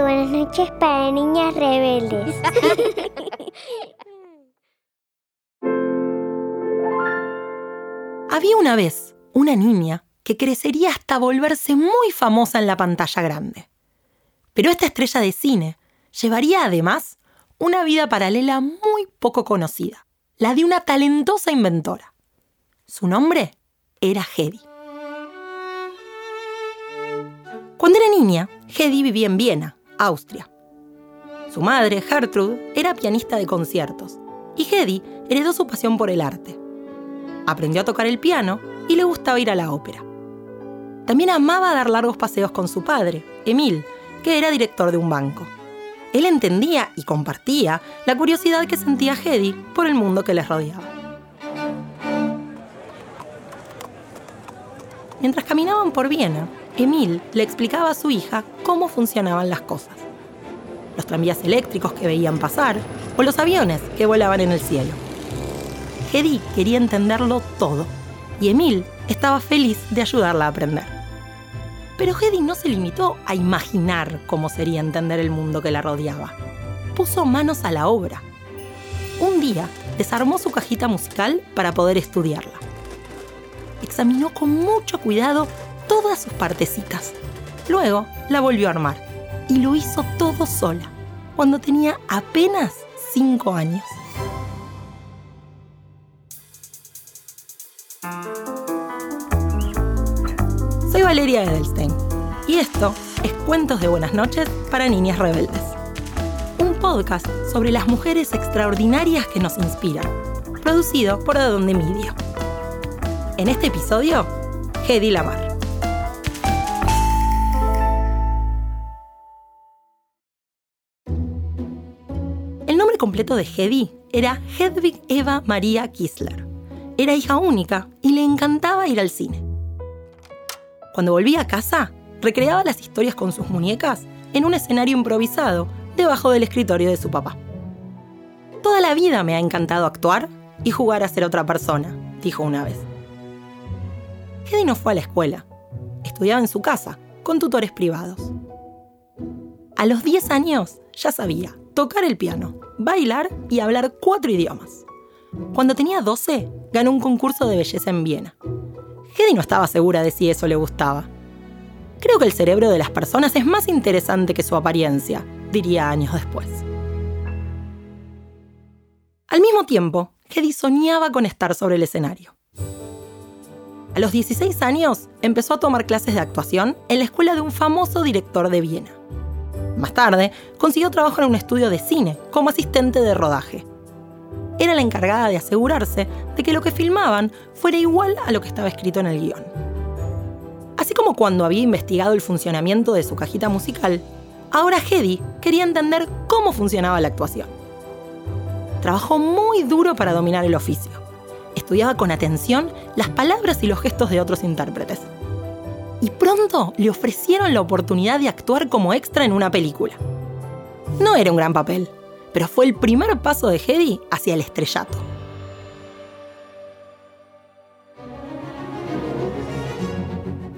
buenas noches para niñas rebeldes. Había una vez una niña que crecería hasta volverse muy famosa en la pantalla grande. Pero esta estrella de cine llevaría además una vida paralela muy poco conocida, la de una talentosa inventora. Su nombre era Hedy. Cuando era niña, Hedy vivía en Viena, Austria. Su madre, Gertrude, era pianista de conciertos y Hedy heredó su pasión por el arte. Aprendió a tocar el piano y le gustaba ir a la ópera. También amaba dar largos paseos con su padre, Emil, que era director de un banco. Él entendía y compartía la curiosidad que sentía Hedy por el mundo que les rodeaba. Mientras caminaban por Viena, Emil le explicaba a su hija cómo funcionaban las cosas. Los tranvías eléctricos que veían pasar o los aviones que volaban en el cielo. Hedy quería entenderlo todo y Emil estaba feliz de ayudarla a aprender. Pero Hedy no se limitó a imaginar cómo sería entender el mundo que la rodeaba. Puso manos a la obra. Un día desarmó su cajita musical para poder estudiarla. Examinó con mucho cuidado todas sus partecitas. Luego la volvió a armar y lo hizo todo sola, cuando tenía apenas 5 años. Soy Valeria Edelstein y esto es Cuentos de Buenas noches para Niñas Rebeldes. Un podcast sobre las mujeres extraordinarias que nos inspiran, producido por Adonde Media. En este episodio, Hedy Lamar. Completo de Hedy era Hedwig Eva Maria Kissler. Era hija única y le encantaba ir al cine. Cuando volvía a casa, recreaba las historias con sus muñecas en un escenario improvisado debajo del escritorio de su papá. Toda la vida me ha encantado actuar y jugar a ser otra persona, dijo una vez. Hedy no fue a la escuela. Estudiaba en su casa, con tutores privados. A los 10 años ya sabía tocar el piano, bailar y hablar cuatro idiomas. Cuando tenía 12, ganó un concurso de belleza en Viena. Hedy no estaba segura de si eso le gustaba. Creo que el cerebro de las personas es más interesante que su apariencia, diría años después. Al mismo tiempo, Hedy soñaba con estar sobre el escenario. A los 16 años empezó a tomar clases de actuación en la escuela de un famoso director de Viena. Más tarde, consiguió trabajo en un estudio de cine como asistente de rodaje. Era la encargada de asegurarse de que lo que filmaban fuera igual a lo que estaba escrito en el guion. Así como cuando había investigado el funcionamiento de su cajita musical, ahora Hedy quería entender cómo funcionaba la actuación. Trabajó muy duro para dominar el oficio. Estudiaba con atención las palabras y los gestos de otros intérpretes y pronto le ofrecieron la oportunidad de actuar como extra en una película. No era un gran papel, pero fue el primer paso de Hedy hacia el estrellato.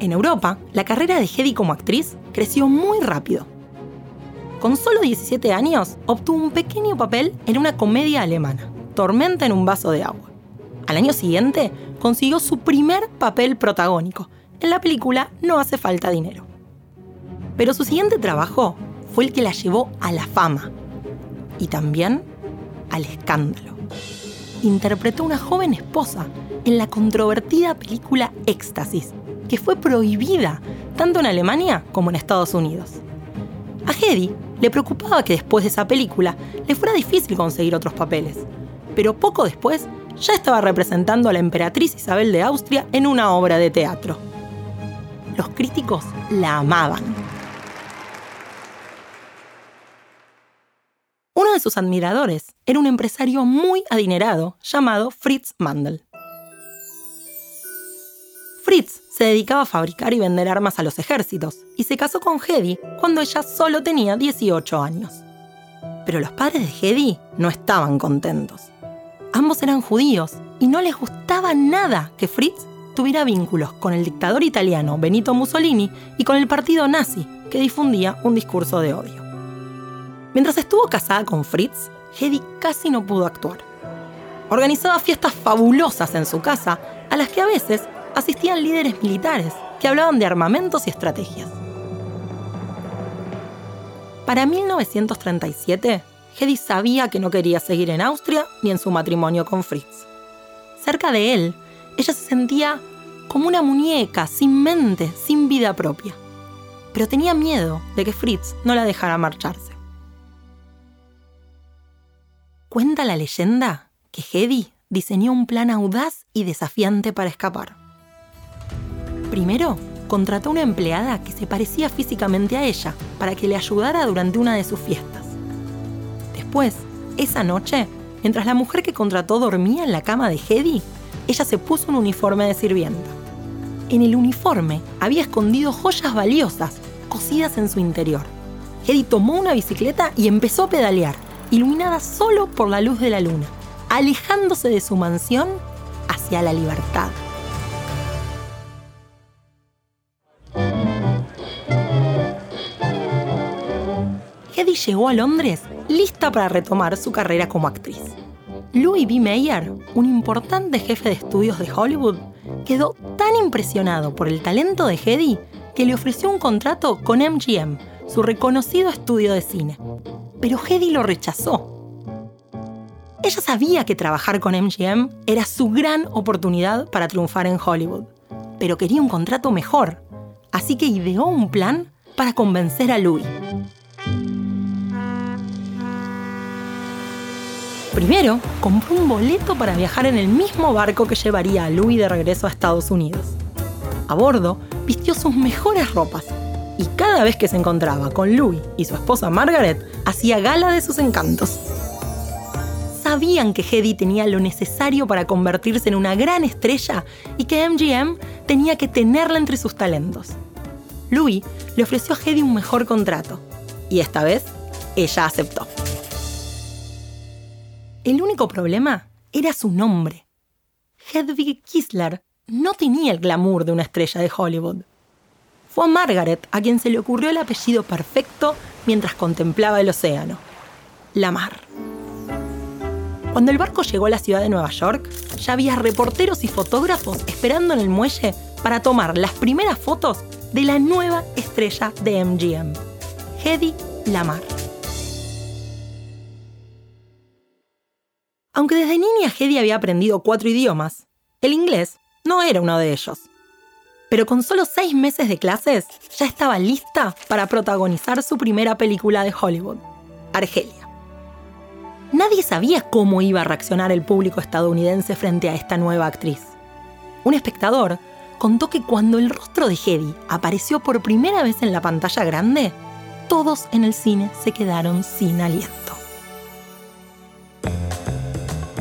En Europa, la carrera de Hedy como actriz creció muy rápido. Con solo 17 años, obtuvo un pequeño papel en una comedia alemana, Tormenta en un vaso de agua. Al año siguiente, consiguió su primer papel protagónico, en la película No hace falta dinero. Pero su siguiente trabajo fue el que la llevó a la fama y también al escándalo. Interpretó a una joven esposa en la controvertida película Éxtasis, que fue prohibida tanto en Alemania como en Estados Unidos. A Hedy le preocupaba que después de esa película le fuera difícil conseguir otros papeles, pero poco después ya estaba representando a la emperatriz Isabel de Austria en una obra de teatro los críticos la amaban. Uno de sus admiradores era un empresario muy adinerado llamado Fritz Mandel. Fritz se dedicaba a fabricar y vender armas a los ejércitos y se casó con Hedy cuando ella solo tenía 18 años. Pero los padres de Hedy no estaban contentos. Ambos eran judíos y no les gustaba nada que Fritz tuviera vínculos con el dictador italiano Benito Mussolini y con el partido nazi, que difundía un discurso de odio. Mientras estuvo casada con Fritz, Hedy casi no pudo actuar. Organizaba fiestas fabulosas en su casa, a las que a veces asistían líderes militares que hablaban de armamentos y estrategias. Para 1937, Hedy sabía que no quería seguir en Austria ni en su matrimonio con Fritz. Cerca de él, ella se sentía como una muñeca, sin mente, sin vida propia. Pero tenía miedo de que Fritz no la dejara marcharse. Cuenta la leyenda que Hedy diseñó un plan audaz y desafiante para escapar. Primero, contrató una empleada que se parecía físicamente a ella para que le ayudara durante una de sus fiestas. Después, esa noche, mientras la mujer que contrató dormía en la cama de Hedy, ella se puso un uniforme de sirvienta. En el uniforme había escondido joyas valiosas cosidas en su interior. Hedy tomó una bicicleta y empezó a pedalear, iluminada solo por la luz de la luna, alejándose de su mansión hacia la libertad. Hedy llegó a Londres lista para retomar su carrera como actriz. Louis B. Mayer, un importante jefe de estudios de Hollywood, quedó tan impresionado por el talento de Hedy que le ofreció un contrato con MGM, su reconocido estudio de cine. Pero Hedy lo rechazó. Ella sabía que trabajar con MGM era su gran oportunidad para triunfar en Hollywood, pero quería un contrato mejor, así que ideó un plan para convencer a Louis. Primero, compró un boleto para viajar en el mismo barco que llevaría a Louis de regreso a Estados Unidos. A bordo, vistió sus mejores ropas y cada vez que se encontraba con Louis y su esposa Margaret, hacía gala de sus encantos. Sabían que Hedy tenía lo necesario para convertirse en una gran estrella y que MGM tenía que tenerla entre sus talentos. Louis le ofreció a Hedy un mejor contrato y esta vez ella aceptó. El único problema era su nombre. Hedwig Kisler no tenía el glamour de una estrella de Hollywood. Fue a Margaret a quien se le ocurrió el apellido perfecto mientras contemplaba el océano. La mar. Cuando el barco llegó a la ciudad de Nueva York, ya había reporteros y fotógrafos esperando en el muelle para tomar las primeras fotos de la nueva estrella de MGM, Hedy Lamar. Aunque desde niña Hedy había aprendido cuatro idiomas, el inglés no era uno de ellos. Pero con solo seis meses de clases ya estaba lista para protagonizar su primera película de Hollywood, Argelia. Nadie sabía cómo iba a reaccionar el público estadounidense frente a esta nueva actriz. Un espectador contó que cuando el rostro de Hedy apareció por primera vez en la pantalla grande, todos en el cine se quedaron sin aliento.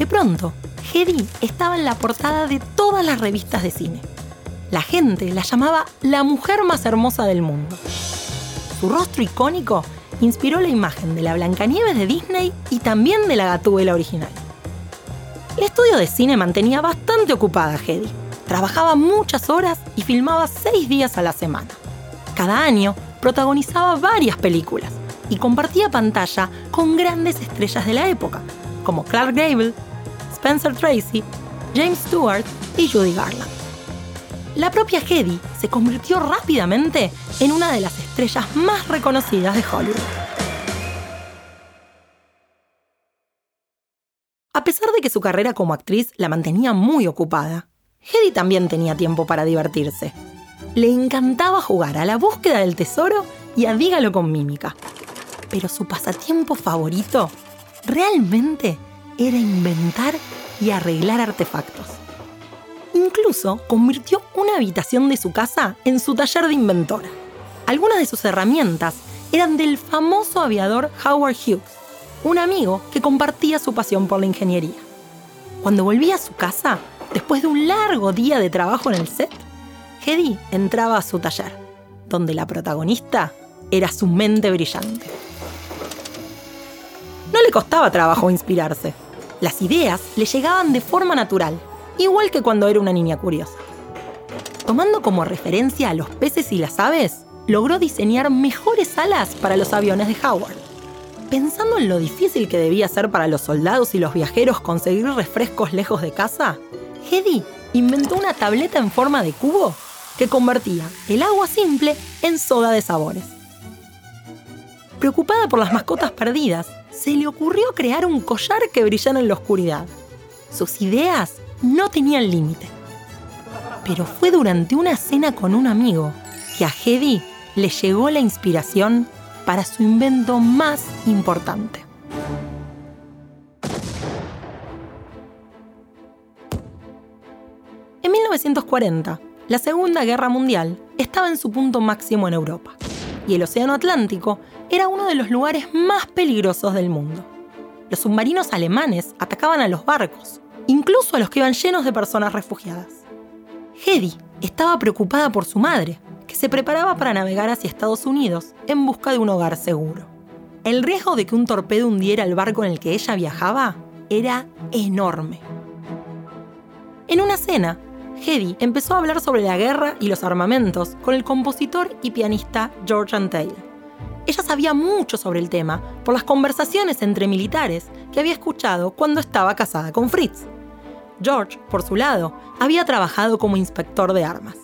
De pronto, Hedy estaba en la portada de todas las revistas de cine. La gente la llamaba la mujer más hermosa del mundo. Su rostro icónico inspiró la imagen de la Blancanieves de Disney y también de la Gatúbela original. El estudio de cine mantenía bastante ocupada a Hedy. Trabajaba muchas horas y filmaba seis días a la semana. Cada año protagonizaba varias películas y compartía pantalla con grandes estrellas de la época, como Clark Gable, Spencer Tracy, James Stewart y Judy Garland. La propia Hedy se convirtió rápidamente en una de las estrellas más reconocidas de Hollywood. A pesar de que su carrera como actriz la mantenía muy ocupada, Hedy también tenía tiempo para divertirse. Le encantaba jugar a la búsqueda del tesoro y a dígalo con mímica. Pero su pasatiempo favorito realmente era inventar y arreglar artefactos. Incluso convirtió una habitación de su casa en su taller de inventora. Algunas de sus herramientas eran del famoso aviador Howard Hughes, un amigo que compartía su pasión por la ingeniería. Cuando volvía a su casa, después de un largo día de trabajo en el set, Hedy entraba a su taller, donde la protagonista era su mente brillante. No le costaba trabajo inspirarse. Las ideas le llegaban de forma natural, igual que cuando era una niña curiosa. Tomando como referencia a los peces y las aves, logró diseñar mejores alas para los aviones de Howard. Pensando en lo difícil que debía ser para los soldados y los viajeros conseguir refrescos lejos de casa, Hedy inventó una tableta en forma de cubo que convertía el agua simple en soda de sabores. Preocupada por las mascotas perdidas, se le ocurrió crear un collar que brillara en la oscuridad. Sus ideas no tenían límite. Pero fue durante una cena con un amigo que a Hedy le llegó la inspiración para su invento más importante. En 1940, la Segunda Guerra Mundial estaba en su punto máximo en Europa y el Océano Atlántico era uno de los lugares más peligrosos del mundo. Los submarinos alemanes atacaban a los barcos, incluso a los que iban llenos de personas refugiadas. Hedy estaba preocupada por su madre, que se preparaba para navegar hacia Estados Unidos en busca de un hogar seguro. El riesgo de que un torpedo hundiera el barco en el que ella viajaba era enorme. En una cena, Hedy empezó a hablar sobre la guerra y los armamentos con el compositor y pianista George Antheil. Ella sabía mucho sobre el tema por las conversaciones entre militares que había escuchado cuando estaba casada con Fritz. George, por su lado, había trabajado como inspector de armas.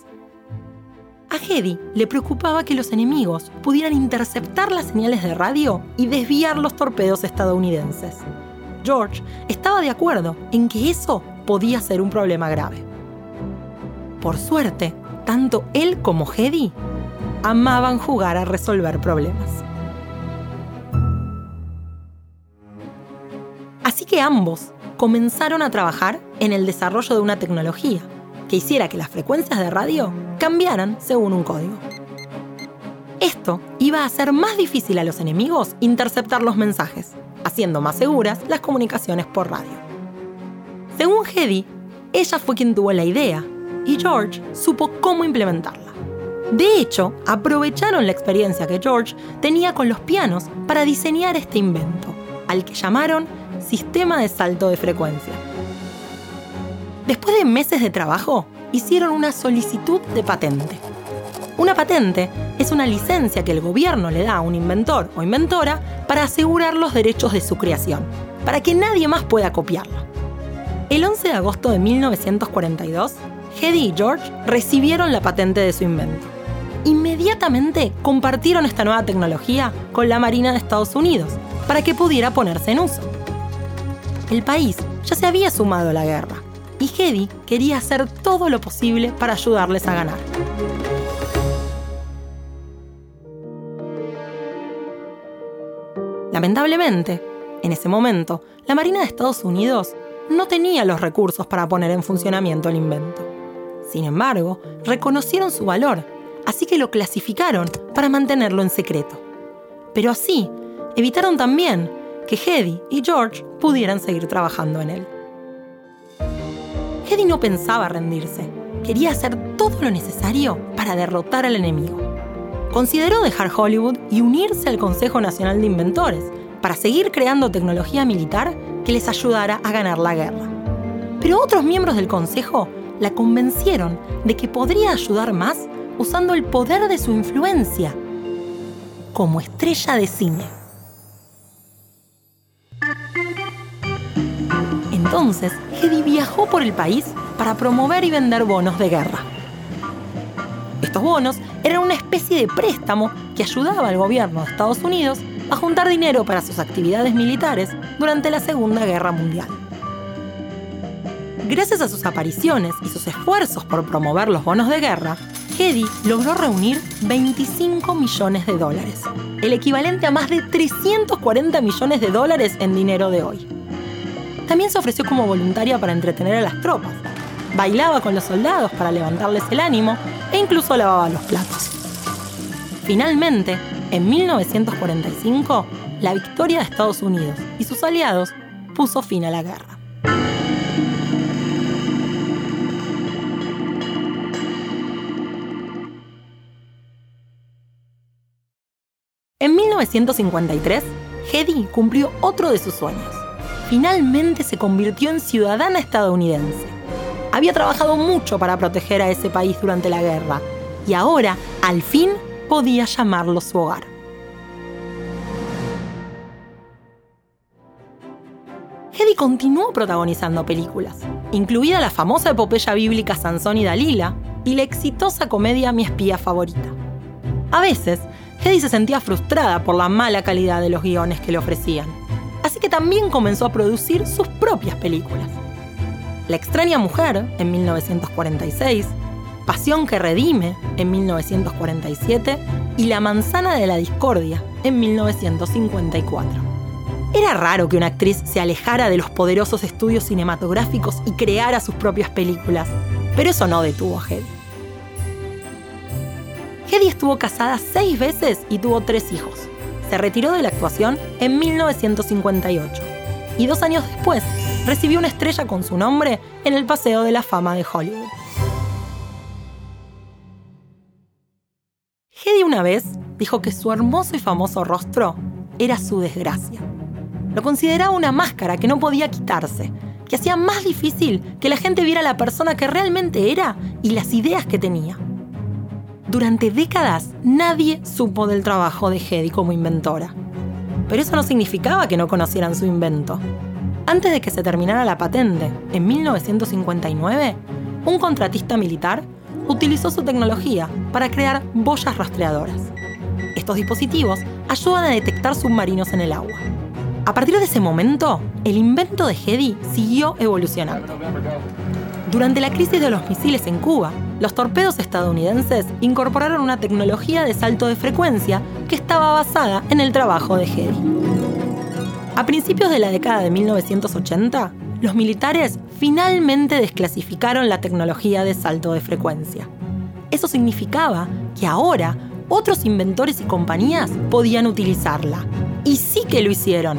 A Hedy le preocupaba que los enemigos pudieran interceptar las señales de radio y desviar los torpedos estadounidenses. George estaba de acuerdo en que eso podía ser un problema grave. Por suerte, tanto él como Hedy amaban jugar a resolver problemas. Así que ambos comenzaron a trabajar en el desarrollo de una tecnología que hiciera que las frecuencias de radio cambiaran según un código. Esto iba a hacer más difícil a los enemigos interceptar los mensajes, haciendo más seguras las comunicaciones por radio. Según Hedy, ella fue quien tuvo la idea y George supo cómo implementarla. De hecho, aprovecharon la experiencia que George tenía con los pianos para diseñar este invento, al que llamaron Sistema de Salto de Frecuencia. Después de meses de trabajo, hicieron una solicitud de patente. Una patente es una licencia que el gobierno le da a un inventor o inventora para asegurar los derechos de su creación, para que nadie más pueda copiarla. El 11 de agosto de 1942, Hedy y George recibieron la patente de su invento. Inmediatamente compartieron esta nueva tecnología con la Marina de Estados Unidos para que pudiera ponerse en uso. El país ya se había sumado a la guerra y Hedy quería hacer todo lo posible para ayudarles a ganar. Lamentablemente, en ese momento, la Marina de Estados Unidos no tenía los recursos para poner en funcionamiento el invento. Sin embargo, reconocieron su valor, así que lo clasificaron para mantenerlo en secreto. Pero así, evitaron también que Hedy y George pudieran seguir trabajando en él. Hedy no pensaba rendirse, quería hacer todo lo necesario para derrotar al enemigo. Consideró dejar Hollywood y unirse al Consejo Nacional de Inventores para seguir creando tecnología militar que les ayudara a ganar la guerra. Pero otros miembros del Consejo la convencieron de que podría ayudar más usando el poder de su influencia como estrella de cine. Entonces, Hedy viajó por el país para promover y vender bonos de guerra. Estos bonos eran una especie de préstamo que ayudaba al gobierno de Estados Unidos a juntar dinero para sus actividades militares durante la Segunda Guerra Mundial. Gracias a sus apariciones y sus esfuerzos por promover los bonos de guerra, Hedy logró reunir 25 millones de dólares, el equivalente a más de 340 millones de dólares en dinero de hoy. También se ofreció como voluntaria para entretener a las tropas. Bailaba con los soldados para levantarles el ánimo e incluso lavaba los platos. Finalmente, en 1945, la victoria de Estados Unidos y sus aliados puso fin a la guerra. En 1953, Hedy cumplió otro de sus sueños. Finalmente se convirtió en ciudadana estadounidense. Había trabajado mucho para proteger a ese país durante la guerra y ahora, al fin, podía llamarlo su hogar. continuó protagonizando películas, incluida la famosa epopeya bíblica Sansón y Dalila y la exitosa comedia Mi espía favorita. A veces, Hedy se sentía frustrada por la mala calidad de los guiones que le ofrecían, así que también comenzó a producir sus propias películas. La extraña mujer, en 1946, Pasión que redime, en 1947, y La manzana de la discordia, en 1954. Era raro que una actriz se alejara de los poderosos estudios cinematográficos y creara sus propias películas, pero eso no detuvo a Hedy. Hedy estuvo casada seis veces y tuvo tres hijos. Se retiró de la actuación en 1958 y dos años después recibió una estrella con su nombre en el Paseo de la Fama de Hollywood. Hedy una vez dijo que su hermoso y famoso rostro era su desgracia. Lo consideraba una máscara que no podía quitarse, que hacía más difícil que la gente viera la persona que realmente era y las ideas que tenía. Durante décadas nadie supo del trabajo de Hedy como inventora. Pero eso no significaba que no conocieran su invento. Antes de que se terminara la patente, en 1959, un contratista militar utilizó su tecnología para crear boyas rastreadoras. Estos dispositivos ayudan a detectar submarinos en el agua. A partir de ese momento, el invento de Hedy siguió evolucionando. Durante la crisis de los misiles en Cuba, los torpedos estadounidenses incorporaron una tecnología de salto de frecuencia que estaba basada en el trabajo de Hedy. A principios de la década de 1980, los militares finalmente desclasificaron la tecnología de salto de frecuencia. Eso significaba que ahora otros inventores y compañías podían utilizarla. Y sí que lo hicieron.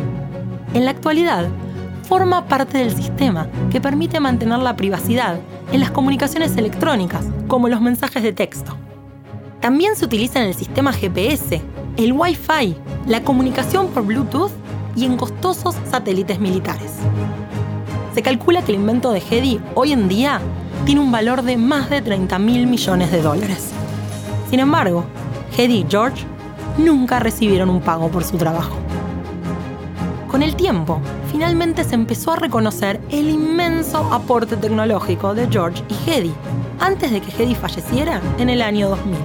En la actualidad, forma parte del sistema que permite mantener la privacidad en las comunicaciones electrónicas, como los mensajes de texto. También se utiliza en el sistema GPS, el Wi-Fi, la comunicación por Bluetooth y en costosos satélites militares. Se calcula que el invento de Hedy hoy en día tiene un valor de más de 30 mil millones de dólares. Sin embargo, Hedy y George nunca recibieron un pago por su trabajo. Con el tiempo, finalmente se empezó a reconocer el inmenso aporte tecnológico de George y Hedy, antes de que Hedy falleciera en el año 2000.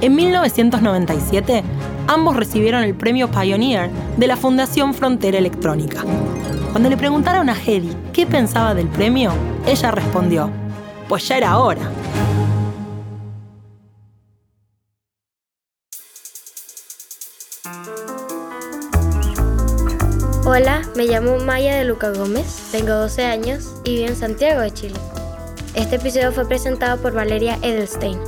En 1997, ambos recibieron el premio Pioneer de la Fundación Frontera Electrónica. Cuando le preguntaron a Hedy qué pensaba del premio, ella respondió, pues ya era hora. Hola, me llamo Maya de Luca Gómez, tengo 12 años y vivo en Santiago de Chile. Este episodio fue presentado por Valeria Edelstein.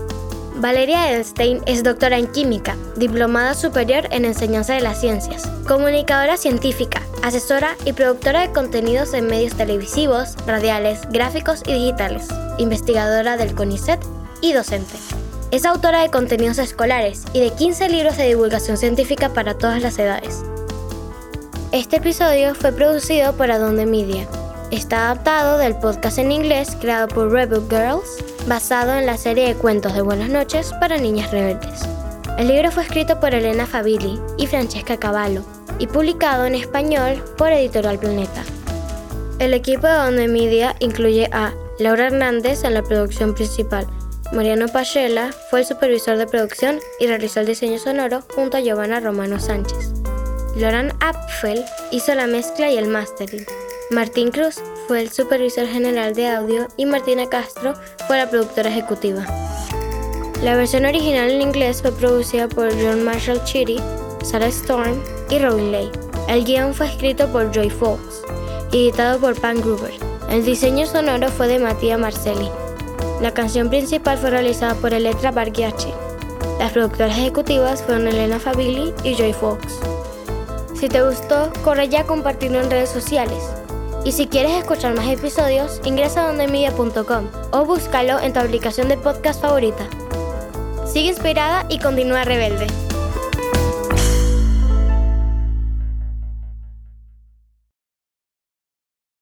Valeria Edelstein es doctora en química, diplomada superior en enseñanza de las ciencias, comunicadora científica, asesora y productora de contenidos en medios televisivos, radiales, gráficos y digitales, investigadora del CONICET y docente. Es autora de contenidos escolares y de 15 libros de divulgación científica para todas las edades. Este episodio fue producido por Adonde Media. Está adaptado del podcast en inglés creado por Rebel Girls, basado en la serie de cuentos de Buenas noches para niñas rebeldes. El libro fue escrito por Elena Favilli y Francesca Cavallo y publicado en español por Editorial Planeta. El equipo de Adonde Media incluye a Laura Hernández en la producción principal, Mariano Pachela fue el supervisor de producción y realizó el diseño sonoro junto a Giovanna Romano Sánchez. Loran Apfel hizo la mezcla y el mastering. Martín Cruz fue el supervisor general de audio y Martina Castro fue la productora ejecutiva. La versión original en inglés fue producida por John Marshall Chitty, Sarah Storm y Robin Lay. El guion fue escrito por Joy Fox y editado por Pan Gruber. El diseño sonoro fue de Matías Marcelli. La canción principal fue realizada por Electra Bargiacci. Las productoras ejecutivas fueron Elena Favilli y Joy Fox. Si te gustó, corre ya a compartirlo en redes sociales. Y si quieres escuchar más episodios, ingresa a dondemedia.com o búscalo en tu aplicación de podcast favorita. Sigue inspirada y continúa rebelde.